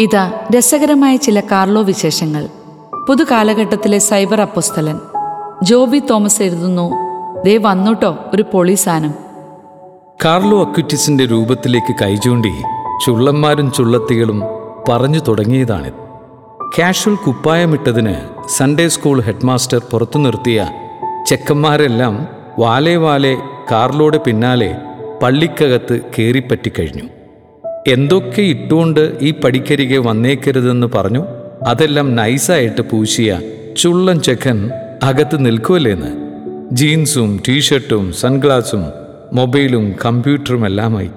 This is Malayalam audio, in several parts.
ഇതാ രസകരമായ ചില കാർലോ വിശേഷങ്ങൾ. പുതുകാലഘട്ടത്തിലെ സൈബർ അപ്പുസ്തലൻ. ജോബി തോമസ് എഴുതുന്നു ദേ വന്നുട്ടോ ഒരു പൊളിസാനം കാർലോ അക്വിറ്റിസിന്റെ രൂപത്തിലേക്ക് കൈചൂണ്ടി ചുള്ളന്മാരും ചുള്ളത്തികളും പറഞ്ഞു തുടങ്ങിയതാണ്. കാഷ്വൽ കുപ്പായമിട്ടതിന് സൺഡേ സ്കൂൾ ഹെഡ്മാസ്റ്റർ പുറത്തു നിർത്തിയ ചെക്കന്മാരെല്ലാം വാലേ വാലേ കാർലോയുടെ പിന്നാലെ പള്ളിക്കകത്ത് കയറിപ്പറ്റിക്കഴിഞ്ഞു എന്തൊക്കെ ഇട്ടുകൊണ്ട് ഈ പടിക്കരികെ വന്നേക്കരുതെന്ന് പറഞ്ഞു. അതെല്ലാം നൈസായിട്ട് പൂശിയ ചുള്ളൻ ചെക്കൻ അകത്ത് നിൽക്കുമല്ലേന്ന് ജീൻസും ടീഷർട്ടും സൺഗ്ലാസും മൊബൈലും കമ്പ്യൂട്ടറും എല്ലാമായി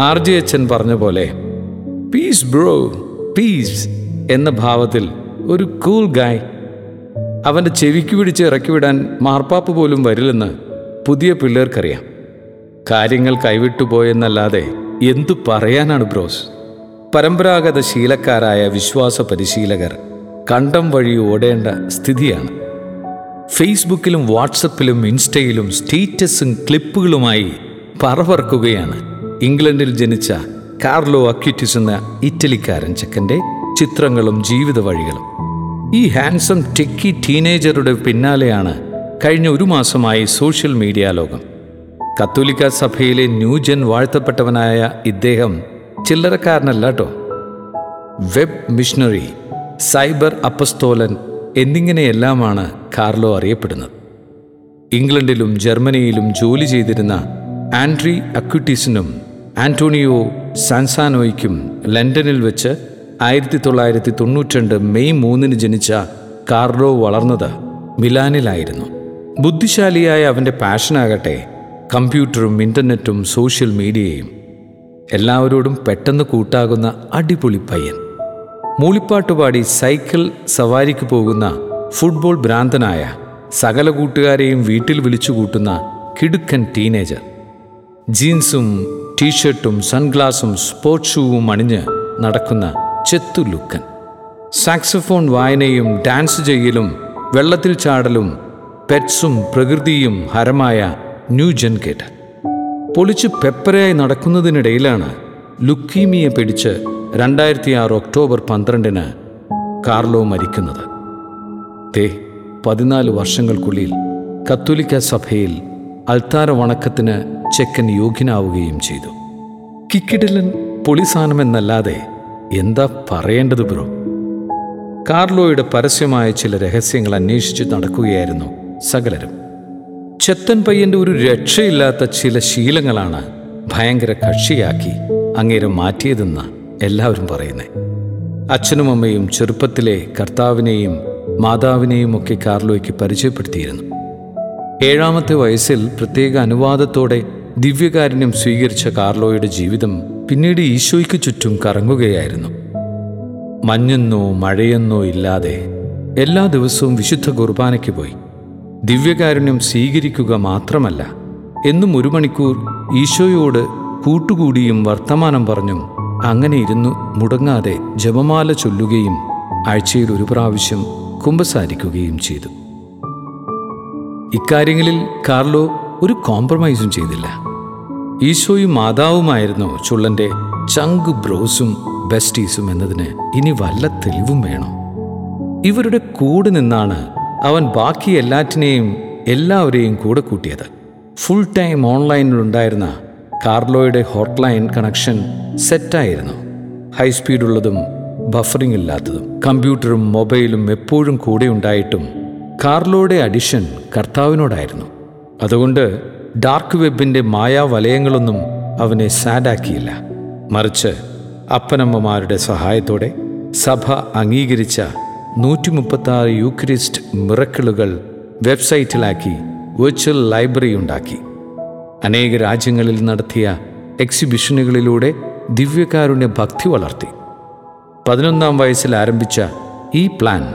ആർ ജി അച്ഛൻ പറഞ്ഞ പോലെ പീസ് ബ്രോ പീസ് എന്ന ഭാവത്തിൽ ഒരു കൂൾ ഗായ് അവന്റെ ചെവിക്ക് പിടിച്ച് ഇറക്കി വിടാൻ മാർപ്പാപ്പ് പോലും വരില്ലെന്ന് പുതിയ പിള്ളേർക്കറിയാം. കാര്യങ്ങൾ കൈവിട്ടുപോയെന്നല്ലാതെ എന്തു പറയാനാണ് ബ്രോസ്? പരമ്പരാഗത ശീലക്കാരായ വിശ്വാസ പരിശീലകർ കണ്ടം വഴി ഓടേണ്ട സ്ഥിതിയാണ്. ഫേസ്ബുക്കിലും വാട്സപ്പിലും ഇൻസ്റ്റയിലും സ്റ്റേറ്റസും ക്ലിപ്പുകളുമായി പറവർക്കുകയാണ്. ഇംഗ്ലണ്ടിൽ ജനിച്ച കാർലോ അക്യൂറ്റിസ് എന്ന ഇറ്റലിക്കാരൻ ചെക്കന്റെ ചിത്രങ്ങളും ജീവിത വഴികളും. ഈ ഹാൻസം ടെക്കി ടീനേജറുടെ പിന്നാലെയാണ് കഴിഞ്ഞ ഒരു മാസമായി സോഷ്യൽ മീഡിയ ലോകം. കത്തോലിക്ക സഭയിലെ ന്യൂജൻ വാഴ്ത്തപ്പെട്ടവനായ ഇദ്ദേഹം ചില്ലറക്കാരനല്ല കേട്ടോ വെബ് മിഷണറി സൈബർ അപ്പസ്തോലൻ എന്നിങ്ങനെയെല്ലാമാണ് കാർലോ അറിയപ്പെടുന്നത്. ഇംഗ്ലണ്ടിലും ജർമ്മനിയിലും ജോലി ചെയ്തിരുന്ന ആൻഡ്രി അക്വിറ്റീസിനും ആന്റോണിയോ സാൻസാനോയ്ക്കും ലണ്ടനിൽ വെച്ച് ആയിരത്തി തൊള്ളായിരത്തി തൊണ്ണൂറ്റിരണ്ട് മെയ് മൂന്നിന് ജനിച്ച കാർലോ വളർന്നത് മിലാനിലായിരുന്നു. ബുദ്ധിശാലിയായ അവന്റെ പാഷനാകട്ടെ കമ്പ്യൂട്ടറും ഇന്റർനെറ്റും സോഷ്യൽ മീഡിയയും എല്ലാവരോടും പെട്ടെന്ന് കൂട്ടാകുന്ന അടിപൊളി പയ്യൻ. മൂളിപ്പാട്ട് പാടി സൈക്കിൾ സവാരിക്ക് പോകുന്ന ഫുട്ബോൾ ഭ്രാന്തനായ സകല കൂട്ടുകാരെയും വീട്ടിൽ വിളിച്ചു കൂട്ടുന്ന കിടുക്കൻ ടീനേജർ. ജീൻസും ടീഷർട്ടും സൺഗ്ലാസും സ്പോർട്സ് ഷൂവും അണിഞ്ഞ് നടക്കുന്ന ചെത്തു ലുക്കൻ സാക്സഫോൺ വായനയും ഡാൻസ് ചെയ്യലും വെള്ളത്തിൽ ചാടലും പെറ്റ്സും പ്രകൃതിയും ഹരമായ ന്യൂ ജെൻ കേട്ട്. പൊളിച്ച് പെപ്പരയായി നടക്കുന്നതിനിടയിലാണ് ലുക്കീമിയെ പിടിച്ച് രണ്ടായിരത്തി ആറ് ഒക്ടോബർ പന്ത്രണ്ടിന് കാർലോ മരിക്കുന്നത്. തേ പതിനാല് വർഷങ്ങൾക്കുള്ളിൽ കത്തോലിക്ക സഭയിൽ അൽത്താര വണക്കത്തിന് ചെക്കൻ യോഗ്യനാവുകയും ചെയ്തു. കിക്കിടിലൻ പൊളിസാനമെന്നല്ലാതെ എന്താ പറയേണ്ടത് ബ്രോ? കാർലോയുടെ പരസ്യമായ ചില രഹസ്യങ്ങൾ അന്വേഷിച്ച് നടക്കുകയായിരുന്നു സകലരും. ചെത്തൻ പയ്യന്റെ ഒരു രക്ഷയില്ലാത്ത ചില ശീലങ്ങളാണ് ഭയങ്കര കക്ഷിയാക്കി അങ്ങേരെ മാറ്റിയതെന്ന് എല്ലാവരും പറയുന്നേ. അച്ഛനും അമ്മയും ചെറുപ്പത്തിലെ കർത്താവിനെയും മാതാവിനെയും ഒക്കെ കാർലോയ്ക്ക് പരിചയപ്പെടുത്തിയിരുന്നു. ഏഴാമത്തെ വയസ്സിൽ പ്രത്യേക അനുവാദത്തോടെ ദിവ്യകാരുണ്യം സ്വീകരിച്ച കാർലോയുടെ ജീവിതം പിന്നീട് ഈശോയ്ക്ക് ചുറ്റും കറങ്ങുകയായിരുന്നു. മഞ്ഞെന്നോ മഴയെന്നോ ഇല്ലാതെ എല്ലാ ദിവസവും വിശുദ്ധ കുർബാനയ്ക്ക് പോയി. ദിവ്യകാരുണ്യം സ്വീകരിക്കുക മാത്രമല്ല എന്നും ഒരു മണിക്കൂർ ഈശോയോട് കൂട്ടുകൂടിയും വർത്തമാനം പറഞ്ഞും അങ്ങനെ ഇരുന്നു മുടങ്ങാതെ ജപമാല ചൊല്ലുകയും ആഴ്ചയിൽ ഒരു പ്രാവശ്യം കുമ്പസാരിക്കുകയും ചെയ്തു. ഇക്കാര്യങ്ങളിൽ കാർലോ ഒരു കോംപ്രമൈസും ചെയ്തില്ല. ഈശോയും മാതാവുമായിരുന്നു ചുള്ളന്റെ ചങ്ക് ബ്രോസും ബെസ്റ്റീസും എന്നതിന് ഇനി വല്ല തെളിവും വേണം? ഇവരുടെ കൂടെ നിന്നാണ് അവൻ ബാക്കി എല്ലാറ്റിനെയും എല്ലാവരെയും കൂടെ കൂട്ടിയത്. ഫുൾ ടൈം ഓൺലൈനിലുണ്ടായിരുന്ന കാർലോയുടെ ഹോട്ട്ലൈൻ കണക്ഷൻ സെറ്റായിരുന്നു. ഹൈ സ്പീഡുള്ളതും ബഫറിംഗ് ഇല്ലാത്തതും കമ്പ്യൂട്ടറും മൊബൈലും എപ്പോഴും കൂടെ ഉണ്ടായിട്ടും കാർലോയുടെ അഡിഷൻ കർത്താവിനോടായിരുന്നു. അതുകൊണ്ട് ഡാർക്ക് വെബിന്റെ മായാവലയങ്ങളൊന്നും അവനെ സാഡാക്കിയില്ല മറിച്ച് അപ്പനമ്മമാരുടെ സഹായത്തോടെ സഭ അംഗീകരിച്ച നൂറ്റി മുപ്പത്താറ് യൂക്രിസ്റ്റ് മിറക്കിളുകൾ വെബ്സൈറ്റിലാക്കി വെർച്വൽ ലൈബ്രറി ഉണ്ടാക്കി. അനേക രാജ്യങ്ങളിൽ നടത്തിയ എക്സിബിഷനുകളിലൂടെ ദിവ്യകാരുണ്യ ഭക്തി വളർത്തി. പതിനൊന്നാം വയസ്സിൽ ആരംഭിച്ച ഈ പ്ലാൻ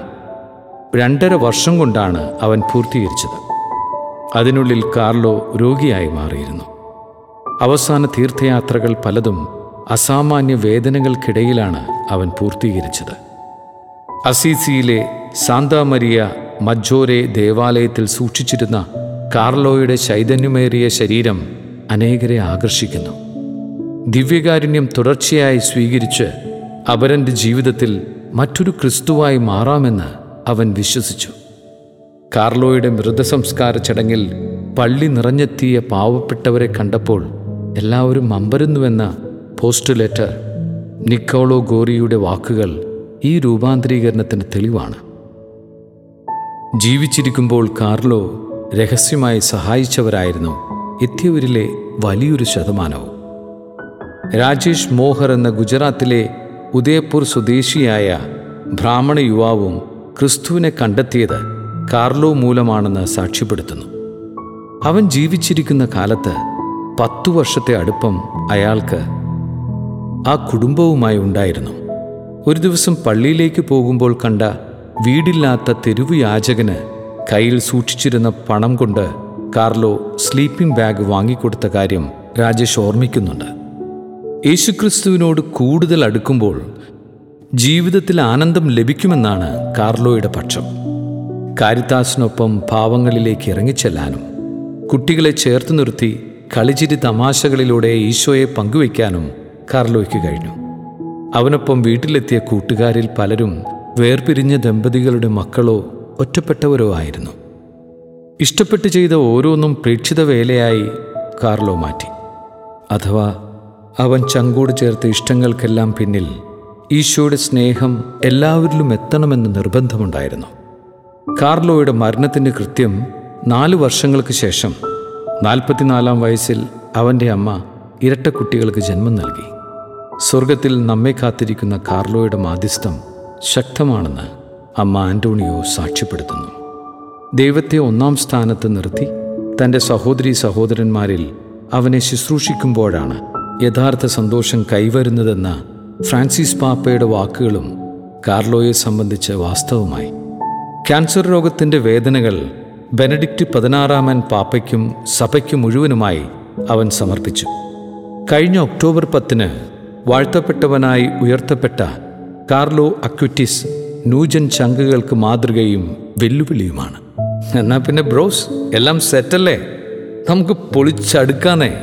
രണ്ടര വർഷം കൊണ്ടാണ് അവൻ പൂർത്തീകരിച്ചത്. അതിനുള്ളിൽ കാർലോ രോഗിയായി മാറിയിരുന്നു. അവസാന തീർത്ഥയാത്രകൾ പലതും അസാമാന്യ വേദനകൾക്കിടയിലാണ് അവൻ പൂർത്തീകരിച്ചത്. അസീസിയിലെ സാന്താമരിയ മജ്ജോരെ ദേവാലയത്തിൽ സൂക്ഷിച്ചിരുന്ന കാർലോയുടെ ചൈതന്യമേറിയ ശരീരം അനേകരെ ആകർഷിക്കുന്നു. ദിവ്യകാരുണ്യം തുടർച്ചയായി സ്വീകരിച്ച് അവരന്റെ ജീവിതത്തിൽ മറ്റൊരു ക്രിസ്തുവായി മാറാമെന്ന് അവൻ വിശ്വസിച്ചു. കാർലോയുടെ മൃതസംസ്കാര ചടങ്ങിൽ പള്ളി നിറഞ്ഞെത്തിയ പാവപ്പെട്ടവരെ കണ്ടപ്പോൾ എല്ലാവരും അമ്പരുന്നുവെന്ന പോസ്റ്റ് ലെറ്റർ നിക്കോളോ ഗോറിയുടെ വാക്കുകൾ ഈ രൂപാന്തരീകരണത്തിന് തെളിവാണ്. ജീവിച്ചിരിക്കുമ്പോൾ കാർലോ രഹസ്യമായി സഹായിച്ചവരായിരുന്നു എത്തിയവരിലെ വലിയൊരു ശതമാനവും. രാജേഷ് മോഹർ എന്ന ഗുജറാത്തിലെ ഉദയപൂർ സ്വദേശിയായ ബ്രാഹ്മണ യുവാവും ക്രിസ്തുവിനെ കണ്ടെത്തിയത് കാർലോ മൂലമാണെന്ന് സാക്ഷ്യപ്പെടുത്തുന്നു. അവൻ ജീവിച്ചിരിക്കുന്ന കാലത്ത് പത്തു വർഷത്തെ അടുപ്പം അയാൾക്ക് ആ കുടുംബവുമായി ഉണ്ടായിരുന്നു. ഒരു ദിവസം പള്ളിയിലേക്ക് പോകുമ്പോൾ കണ്ട വീടില്ലാത്ത തെരുവ് യാചകന് കയ്യിൽ സൂക്ഷിച്ചിരുന്ന പണം കൊണ്ട് കാർലോ സ്ലീപ്പിംഗ് ബാഗ് വാങ്ങിക്കൊടുത്ത കാര്യം രാജേഷ് ഓർമ്മിക്കുന്നുണ്ട്. യേശുക്രിസ്തുവിനോട് കൂടുതൽ അടുക്കുമ്പോൾ ജീവിതത്തിൽ ആനന്ദം ലഭിക്കുമെന്നാണ് കാർലോയുടെ പക്ഷം. കാരിത്താസിനൊപ്പം ഭാവങ്ങളിലേക്ക് ഇറങ്ങിച്ചെല്ലാനും കുട്ടികളെ ചേർത്ത് നിർത്തി കളിച്ചിരി തമാശകളിലൂടെ ഈശോയെ പങ്കുവയ്ക്കാനും കാർലോയ്ക്ക് കഴിഞ്ഞു. അവനൊപ്പം വീട്ടിലെത്തിയ കൂട്ടുകാരിൽ പലരും വേർപിരിഞ്ഞ ദമ്പതികളുടെ മക്കളോ ഒറ്റപ്പെട്ടവരോ ആയിരുന്നു. ഇഷ്ടപ്പെട്ട് ചെയ്ത ഓരോന്നും പ്രേക്ഷിത വേലയായി കാർലോ മാറ്റി. അഥവാ അവൻ ചങ്കോട് ചേർത്ത ഇഷ്ടങ്ങൾക്കെല്ലാം പിന്നിൽ ഈശോയുടെ സ്നേഹം എല്ലാവരിലും എത്തണമെന്ന് നിർബന്ധമുണ്ടായിരുന്നു. കാർലോയുടെ മരണത്തിന്റെ കൃത്യം നാല് വർഷങ്ങൾക്ക് ശേഷം നാൽപ്പത്തിനാലാം വയസ്സിൽ അവന്റെ അമ്മ ഇരട്ടക്കുട്ടികൾക്ക് ജന്മം നൽകി. സ്വർഗത്തിൽ നമ്മെ കാത്തിരിക്കുന്ന കാർലോയുടെ മാധ്യസ്ഥം ശക്തമാണെന്ന് അമ്മ ആന്റോണിയോ സാക്ഷ്യപ്പെടുത്തുന്നു. ദൈവത്തെ ഒന്നാം സ്ഥാനത്ത് നിർത്തി തന്റെ സഹോദരി സഹോദരന്മാരിൽ അവനെ ശുശ്രൂഷിക്കുമ്പോഴാണ് യഥാർത്ഥ സന്തോഷം കൈവരുന്നതെന്ന ഫ്രാൻസിസ് പാപ്പയുടെ വാക്കുകളും കാർലോയെ സംബന്ധിച്ച് വാസ്തവമായി. ക്യാൻസർ രോഗത്തിന്റെ വേദനകൾ ബെനഡിക്റ്റ് പതിനാറാമൻ പാപ്പയ്ക്കും സഭയ്ക്കും മുഴുവനുമായി അവൻ സമർപ്പിച്ചു. കഴിഞ്ഞ ഒക്ടോബർ പത്തിന് വാഴ്ത്തപ്പെട്ടവനായി ഉയർത്തപ്പെട്ട കാർലോ അക്വിറ്റിസ് നൂജൻ ചങ്കുകൾക്ക് മാതൃകയും വെല്ലുവിളിയുമാണ്. എന്നാ പിന്നെ ബ്രോസ് എല്ലാം സെറ്റല്ലേ നമുക്ക് പൊളിച്ചടുക്കാന്നേ.